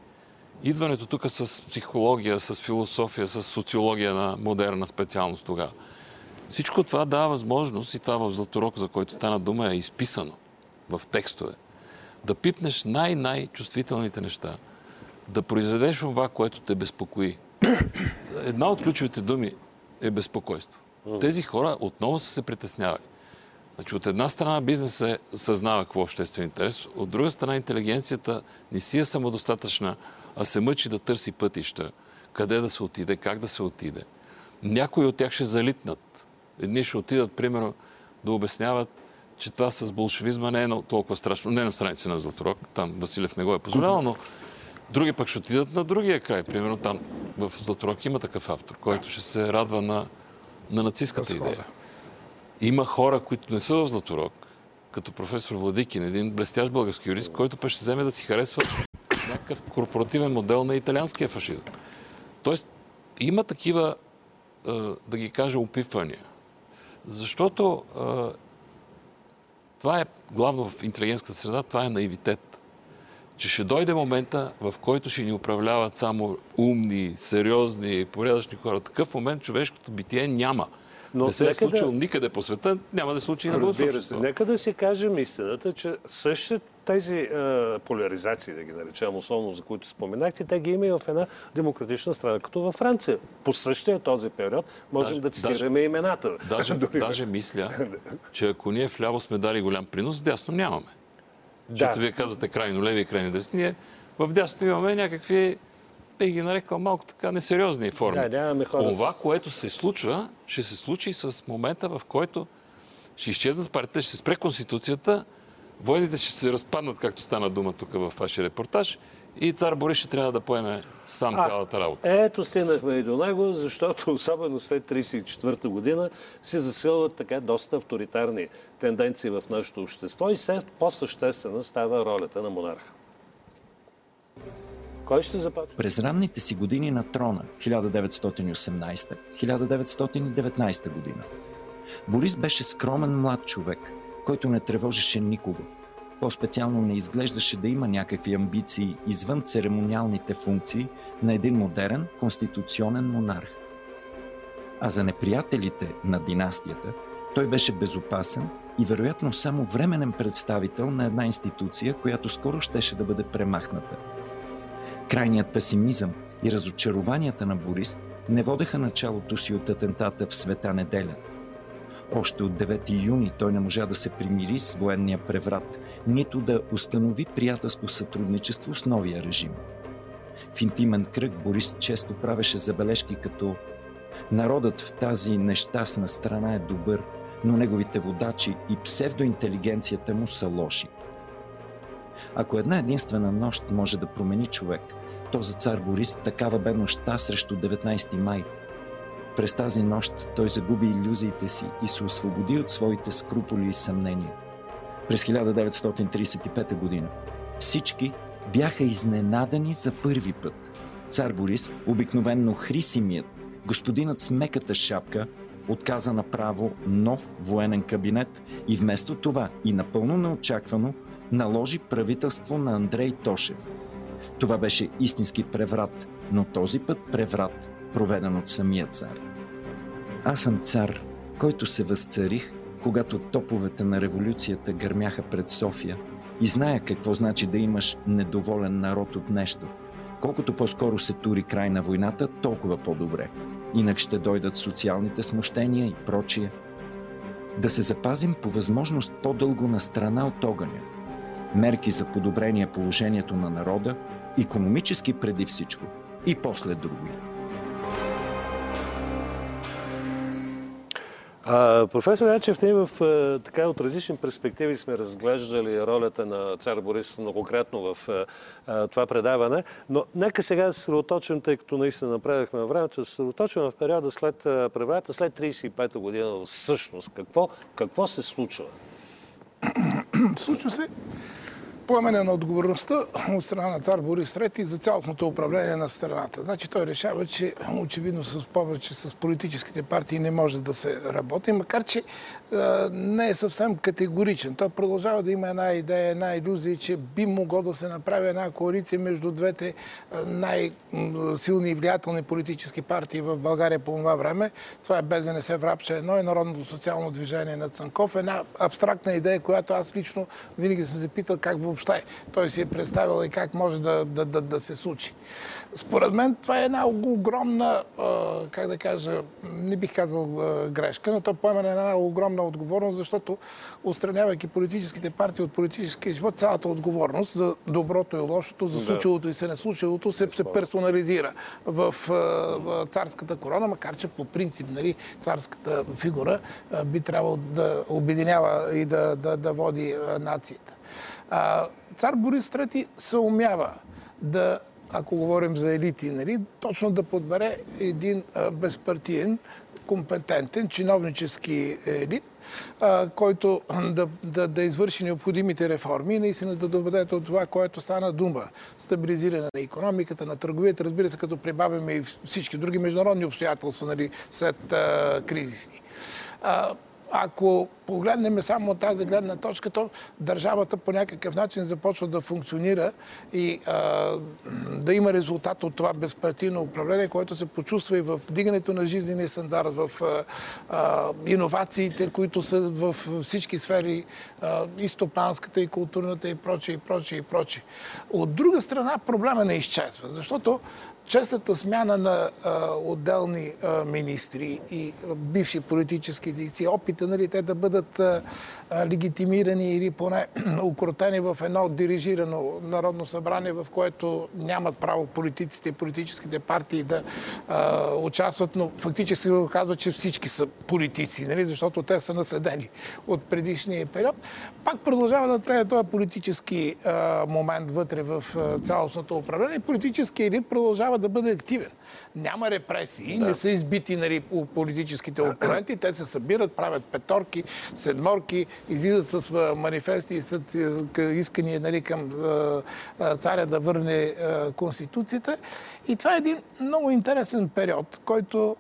идването тук с психология, с философия, с социология на модерна специалност тогава, всичко това дава възможност и това в Златорок, за който стана дума, е изписано в текстове. Да пипнеш най-най-чувствителните неща, да произведеш това, което те безпокои. <clears throat> Една от ключовите думи е безпокойство. Тези хора отново са се притеснявали. Значи, от една страна бизнесът съзнава какво е обществен интерес, от друга страна интелигенцията не си е самодостатъчна, а се мъчи да търси пътища, къде да се отиде, как да се отиде. Някои от тях ще залитнат. Едни ще отидат, примерно, да обясняват, че това с болшевизма не е толкова страшно. Не на страница на Златорок, там Василев не го е позволявал, но Други пък ще отидат на другия край. Примерно там в Златорок има такъв автор, който ще се радва на, на нацистската идея. Има хора, които не са в Златорок, като професор Владикин, един блестящ български юрист, който пък ще вземе да си харесва някакъв корпоративен модел на италианския фашизъм. Тоест, има такива, да ги кажа, опипвания. Защото това е главно в интелигентската среда, това е наивитет. Че ще дойде момента, в който ще ни управляват само умни, сериозни, порядъчни хора. Такъв момент човешкото битие няма. Но не се е случило да... никъде по света, няма да се случи и на Разбира се. Нека да си кажем истината, че същите тези е, поляризации, да ги наречем, особено за които споменахте, те ги има и в една демократична страна, като във Франция. По същия този период можем даже, да цитираме имената. Даже, <laughs> даже мисля, <laughs> че ако ние вляво сме дали голям принос, дясно нямаме. Да. Защото вие казвате крайно леви и крайно десни. Ние в дясно имаме някакви бих ги нарекал малко така несериозни форми. Да, нямаме хора Това, с... което се случва, ще се случи с момента, в който ще изчезнат партията, ще се спре Конституцията, войните ще се разпаднат, както стана дума тук в вашия репортаж, и цар Борис ще трябва да поеме сам а, цялата работа. Ето стигнахме и до него, защото особено след 1934 година се засилват така доста авторитарни тенденции в нашето общество и все по-съществена става ролята на монарха. Кой ще започне? През ранните си години на трона, 1918-1919 година, Борис беше скромен млад човек, който не тревожеше никого. По-специално не изглеждаше да има някакви амбиции извън церемониалните функции на един модерен конституционен монарх. А за неприятелите на династията той беше безопасен и вероятно само временен представител на една институция, която скоро щеше да бъде премахната – Крайният песимизъм и разочарованията на Борис не водеха началото си от атентата в Света неделя. Още от 9 юни той не можа да се примири с военния преврат, нито да установи приятелско сътрудничество с новия режим. В интимен кръг Борис често правеше забележки като Народът в тази нещастна страна е добър, но неговите водачи и псевдоинтелигенцията му са лоши. Ако една единствена нощ може да промени човек, то за цар Борис такава бе нощта срещу 19 май. През тази нощ той загуби иллюзиите си и се освободи от своите скруполи и съмнения. През 1935 година всички бяха изненадани за първи път. Цар Борис, обикновенно Хрисимият, господинът с меката шапка, отказа направо нов военен кабинет и вместо това и напълно неочаквано наложи правителство на Андрей Тошев. Това беше истински преврат, но този път преврат, проведен от самия цар. Аз съм цар, който се възцарих, когато топовете на революцията гърмяха пред София и зная какво значи да имаш недоволен народ от нещо. Колкото по-скоро се тури край на войната, толкова по-добре. Инак ще дойдат социалните смущения и прочие. Да се запазим по възможност по-дълго на страна от огъня – мерки за подобрение положението на народа, економически преди всичко и после други. А, професор Ячев, ние в така от различни перспективи сме разглеждали ролята на цар Борис многократно в а, това предаване, но нека сега се съсредоточим, тъй като наистина направихме времето, да се съсредоточим в периода след преврата, след 35-та година всъщност. Какво, какво се случва? Случва се поемане на отговорността от страна на цар Борис III за цялостното управление на страната. Значи той решава, че очевидно с повече с политическите партии не може да се работи, макар че не е съвсем категоричен. Той продължава да има една идея, една иллюзия, че би могло да се направи една коалиция между двете най-силни и влиятелни политически партии в България по това време. Това е БЗНС Врапче едно и Народното социално движение на Цанков. Една абстрактна идея, която аз лично винаги съм се питал как въобще той си е представил и как може да, да, да, да се случи. Според мен това е една огромна, как да кажа, не бих казал грешка, но то поема на една огромна отговорност, защото устранявайки политическите партии от политическия живот, цялата отговорност за доброто и лошото, за случилото и се не случилото се, се персонализира в, в царската корона, макар че по принцип нали, царската фигура би трябвало да обединява и да, да, да води нацията. Цар Борис III се умява да ако говорим за елити, нали, точно да подбере един безпартиен, компетентен, чиновнически елит, който да, да, да извърши необходимите реформи и наистина да доведе до това, което стана дума. Стабилизиране на економиката, на търговията, разбира се, като прибавяме и всички други международни обстоятелства нали, след а, кризисни ако погледнем само от тази гледна точка, то държавата по някакъв начин започва да функционира и а, да има резултат от това безпартийно управление, което се почувства и в вдигането на жизнения стандарт, в а, иновациите, които са в всички сфери, а, и стопанската, и културната, и прочее, и прочее, и прочее. От друга страна, проблема не изчезва, защото честата смяна на а, отделни а, министри и бивши политически дейци, опита нали, те да бъдат а, а, легитимирани или поне <clears throat> укротени в едно дирижирано народно събрание, в което нямат право политиците и политическите партии да а, участват, но фактически го казва, че всички са политици, нали, защото те са наследени от предишния период. Пак продължава да тлее този политически а, момент вътре в а, цялостното управление. Политически елит продължава трябва да бъде активен. Няма репресии, да. не са избити нали, политическите опоненти, те се събират, правят петорки, седморки, излизат с манифести и с искания нали, към царя да върне Конституцията. И това е един много интересен период, който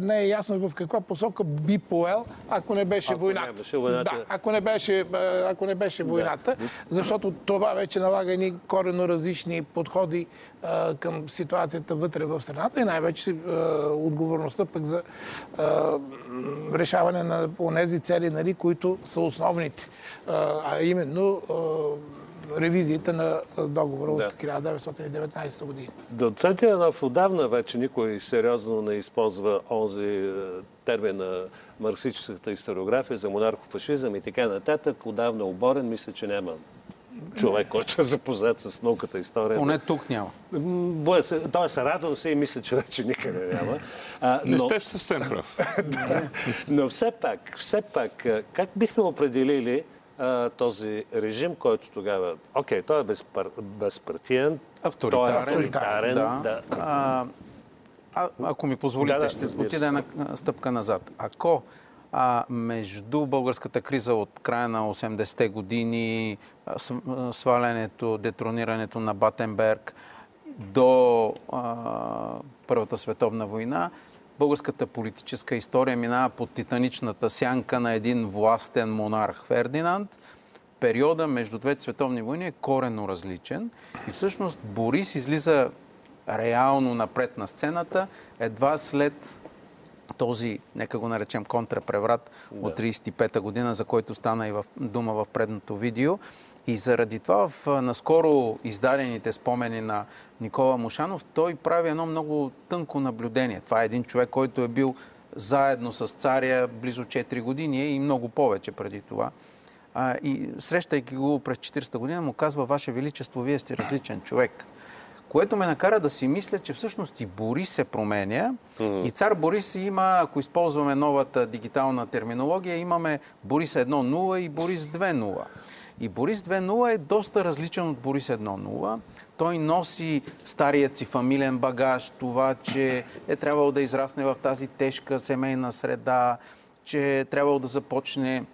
не е ясно в каква посока би поел, ако не беше ако войната. Не беше войната. Да, ако не беше, ако не беше войната, да. защото това вече налага едни корено различни подходи а, към ситуацията вътре в страната и най-вече отговорността пък за а, решаване на тези цели, нали, които са основните. А именно ревизията на договора да. от 1919 година. Доцент Янов отдавна вече никой сериозно не използва онзи е, термин на марксическата историография за монархофашизъм и така нататък. Отдавна е оборен, мисля, че няма човек, който е запознат с науката история. Поне тук няма. Боя се, тоест, радвам се и мисля, че вече никъде няма. А, но... Не сте съвсем прав. <laughs> да, но все пак, все пак, как бихме определили а, този режим, който тогава... Окей, той е безпар... безпартиен, авторитарен. Той е авторитарен. Да. да. А, а, ако ми позволите, да, да, ще отида една стъпка назад. Ако а, между българската криза от края на 80-те години, свалянето, детронирането на Батенберг до а, Първата световна война, българската политическа история минава под титаничната сянка на един властен монарх Фердинанд. Периода между двете световни войни е корено различен и всъщност Борис излиза реално напред на сцената едва след този, нека го наречем, контрапреврат да. от 35-та година, за който стана и в дума в предното видео. И заради това в наскоро издадените спомени на Никола Мушанов, той прави едно много тънко наблюдение. Това е един човек, който е бил заедно с царя близо 4 години и много повече преди това. А, и срещайки го през 40-та година, му казва, Ваше Величество, вие сте различен човек. Което ме накара да си мисля, че всъщност и Борис се променя. Mm-hmm. И цар Борис има, ако използваме новата дигитална терминология, имаме Борис 1.0 и Борис 2.0. И Борис 2.0 е доста различен от Борис 1.0. Той носи старият си фамилен багаж, това, че е трябвало да израсне в тази тежка семейна среда, че е трябвало да започне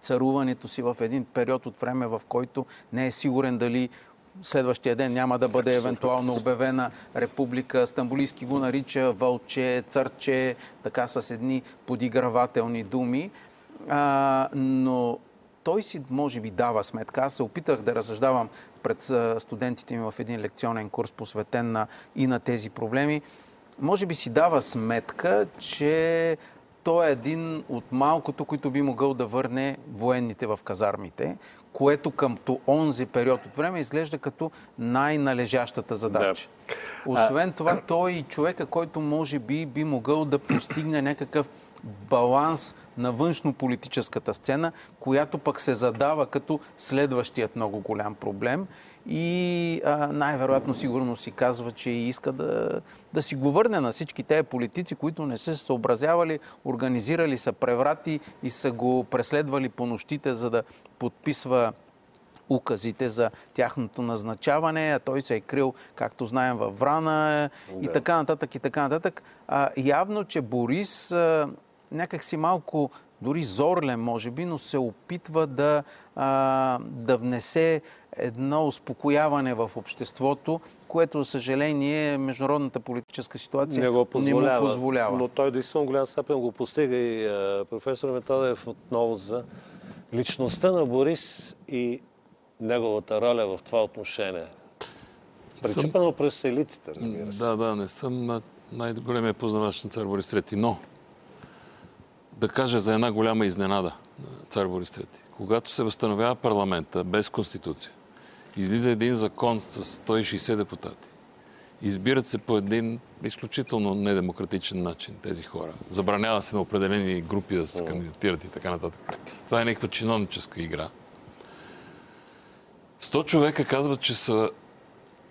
царуването си в един период от време, в който не е сигурен дали следващия ден няма да бъде евентуално обявена република. Стамбулийски го нарича вълче, църче, така с едни подигравателни думи. А, но той си, може би, дава сметка. Аз се опитах да разсъждавам пред студентите ми в един лекционен курс, посветен на, и на тези проблеми. Може би си дава сметка, че той е един от малкото, които би могъл да върне военните в казармите, което към онзи период от време изглежда като най-належащата задача. Да. Освен това, той е и човека, който може би би могъл да постигне някакъв баланс на външно-политическата сцена, която пък се задава като следващият много голям проблем. И най-вероятно сигурно си казва, че иска да, да си го върне на всички тези политици, които не са се съобразявали, организирали са преврати и са го преследвали по нощите, за да подписва указите за тяхното назначаване, а той се е крил, както знаем, във Врана да. и така нататък, и така нататък. А, явно, че Борис а, някак си малко дори зорлен, може би, но се опитва да, а, да внесе едно успокояване в обществото, което, за съжаление, международната политическа ситуация не, го позволява, не му позволява. Но той действително голям степен го постига и а, професор Методев отново за личността на Борис и неговата роля в това отношение. Причупено през елитите, разбира се. Да, да, не съм най-големия познавач на цар Борис III, но да кажа за една голяма изненада на цар Борис III. Когато се възстановява парламента без конституция, излиза един закон с 160 депутати. Избират се по един изключително недемократичен начин тези хора. Забранява се на определени групи да се кандидатират и така нататък. Това е някаква чиновническа игра. 100 човека казват, че са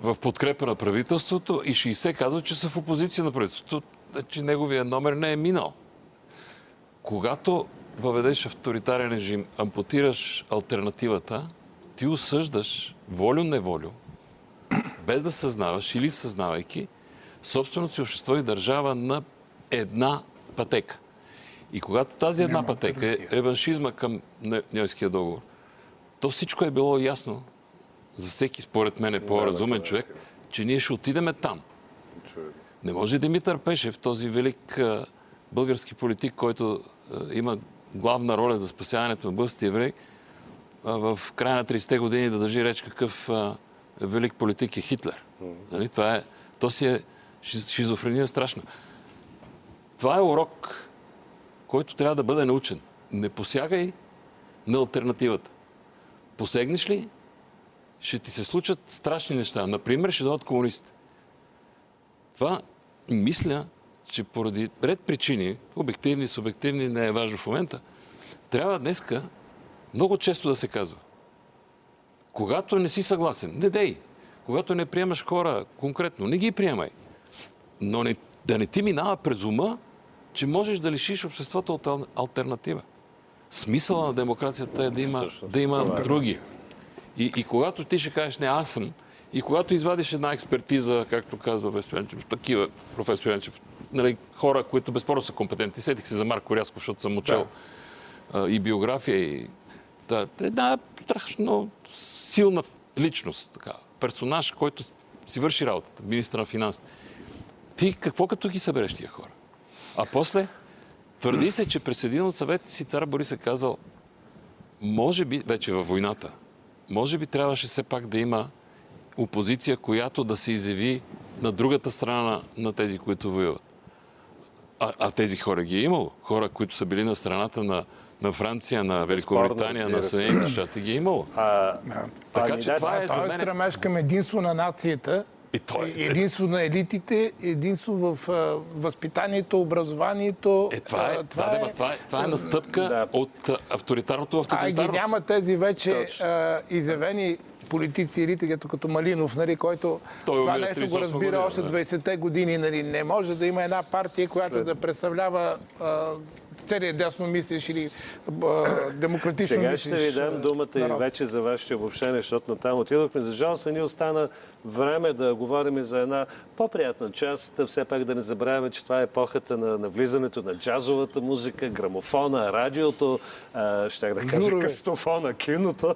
в подкрепа на правителството и 60 казват, че са в опозиция на правителството. Значи неговия номер не е минал. Когато въведеш авторитарен режим, ампутираш альтернативата, ти осъждаш волю-неволю, без да съзнаваш или съзнавайки, собственото си общество и държава на една пътека. И когато тази една пътека е реваншизма към Ньойския договор, то всичко е било ясно за всеки, според мен, е по-разумен човек, че ние ще отидеме там. Не може Димитър Пешев, този велик български политик, който има главна роля за спасяването на българските евреи, в края на 30-те години да държи реч какъв велик политик е Хитлер. Нали? Това е, то си е шизофрения страшна. Това е урок, който трябва да бъде научен. Не посягай на альтернативата. Посегнеш ли, ще ти се случат страшни неща. Например, ще дойдат комунистите. Това мисля, че поради ред причини, обективни, субективни, не е важно в момента, трябва днеска много често да се казва. Когато не си съгласен, не дей. Когато не приемаш хора конкретно, не ги приемай. Но не, да не ти минава през ума, че можеш да лишиш обществото от альтернатива. Смисъла на демокрацията е да има, да има е други. И, и когато ти ще кажеш, не, аз съм, и когато извадиш една експертиза, както казва Вестоянчев, такива професор Янчев, нали, хора, които безспорно са компетентни. Сетих се за Марко Рязков, защото съм учел да. и биография. И, да, една страшно силна личност, така, персонаж, който си върши работата, министра на финансите. Ти какво като ги събереш тия хора? А после твърди се, че през един от съветите си цар Борис е казал, може би, вече във войната, може би трябваше все пак да има опозиция, която да се изяви на другата страна на тези, които воюват. А, а тези хора ги е имало. Хора, които са били на страната на, на Франция, на Великобритания, на Съединените щати ги е имало. А, така а, че да, това е за мен... стремеж към единство на нацията, и той, е- единство на елитите, единство в а, възпитанието, образованието. Е, това е, това, да, е, това е, това е настъпка да. от авторитарното в тоталитарното. А ги няма тези вече а, изявени политици елите, като, като Малинов, нали, който Той това нещо го разбира още 20-те години. Нали. Не може да има една партия, която да представлява а, целият дясно мислиш или а, демократично Сега мислиш. Сега ще ви дам думата народ. и вече за вашето обобщение, защото на там отидохме. За жалост ни остана време да говорим за една по-приятна част. Все пак да не забравяме, че това е епохата на, на влизането на джазовата музика, грамофона, радиото, а, щях да кажа Журове. кастофона, киното.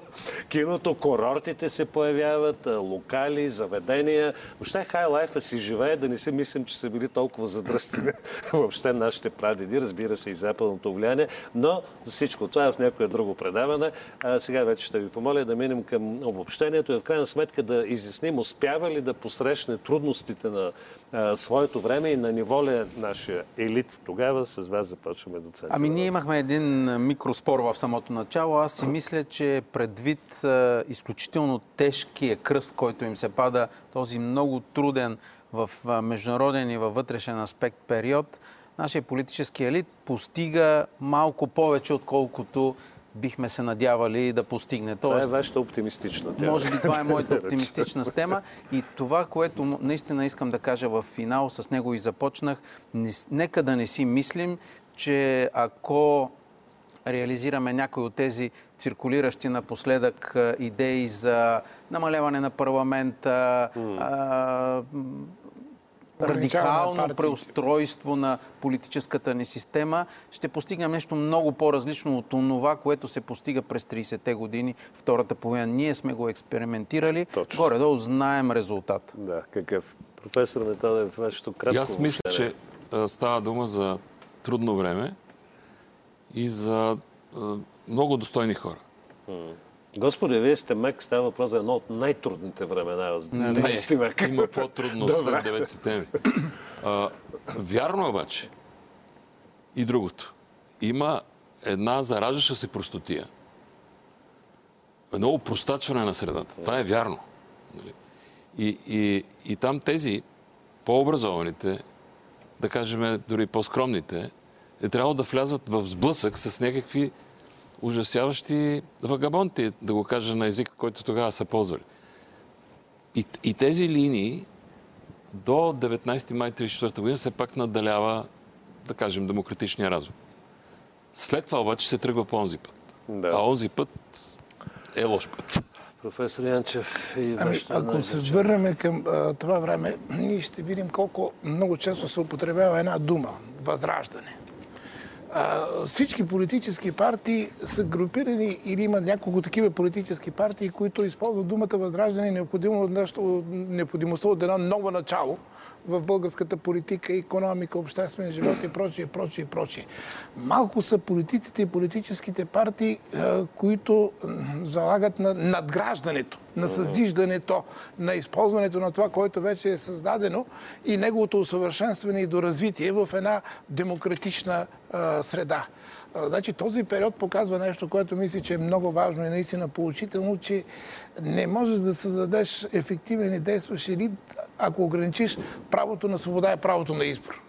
Киното, курортите се появяват, локали, заведения. Въобще хайлайфа си живее, да не си мислим, че са били толкова задръстени <laughs> въобще нашите прадеди, разбира се и западното влияние, но за всичко това е в някое друго предаване. А, сега вече ще ви помоля да минем към обобщението и в крайна сметка да изясним успява ли да посрещне трудностите на а, своето време и на ниво е нашия елит. Тогава с вас започваме до центъра. Ами ние имахме един микроспор в самото начало. Аз си мисля, че предвид а, изключително тежкия кръст, който им се пада, този много труден в международен и във вътрешен аспект период, нашия политически елит постига малко повече, отколкото бихме се надявали да постигне. Тоест, това е вашата оптимистична тема. Може би това е моята <laughs> оптимистична тема. И това, което наистина искам да кажа в финал, с него и започнах, нека да не си мислим, че ако реализираме някои от тези циркулиращи напоследък идеи за намаляване на парламента, а, радикално на преустройство на политическата ни система, ще постигнем нещо много по-различно от това, което се постига през 30-те години, втората половина. Ние сме го експериментирали, Точно. горе-долу знаем резултат. Да, какъв? Професор Методев, вашето кратко И аз мисля, че става дума за трудно време и за много достойни хора. Господи, вие сте мек, става въпрос за едно от най-трудните времена в 20 век. Има по-трудно след 9 септември. А, вярно е обаче и другото. Има една заражаща се простотия. Едно упростачване на средата. Това е вярно. Нали? И, и, и там тези по-образованите, да кажем дори по-скромните, е трябвало да влязат в сблъсък с някакви ужасяващи вагабонти, да го кажа на език, който тогава са ползвали. И, и тези линии до 19 май 1934 година все пак наддалява, да кажем, демократичния разум. След това обаче се тръгва по онзи път. Да. А онзи път е лош път. Професор Янчев и Ами, вашето ако се върнем към а, това време, ние ще видим колко много често се употребява една дума възраждане. А, всички политически партии са групирани или има няколко такива политически партии, които използват думата възраждане необходимо нещо, необходимостта от едно ново начало в българската политика, економика, обществен живот и прочие, прочие, прочие. Малко са политиците и политическите партии, а, които залагат на надграждането, на съзиждането, на използването на това, което вече е създадено и неговото усъвършенстване и доразвитие в една демократична среда. Значи този период показва нещо, което мисля, че е много важно и наистина поучително, че не можеш да създадеш ефективен и действащ елит, ако ограничиш правото на свобода и правото на избор.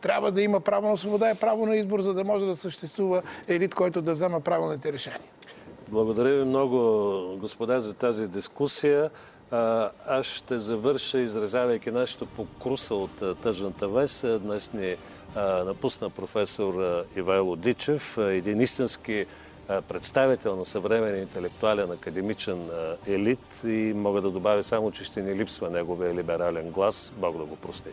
Трябва да има право на свобода и право на избор, за да може да съществува елит, който да взема правилните решения. Благодаря ви много, господа, за тази дискусия. Аз ще завърша, изразявайки нашето покруса от тъжната вест. Днес ни напусна професор Ивайло Дичев, един истински представител на съвременен интелектуален академичен елит и мога да добавя само, че ще ни липсва неговия либерален глас. Бог да го прости.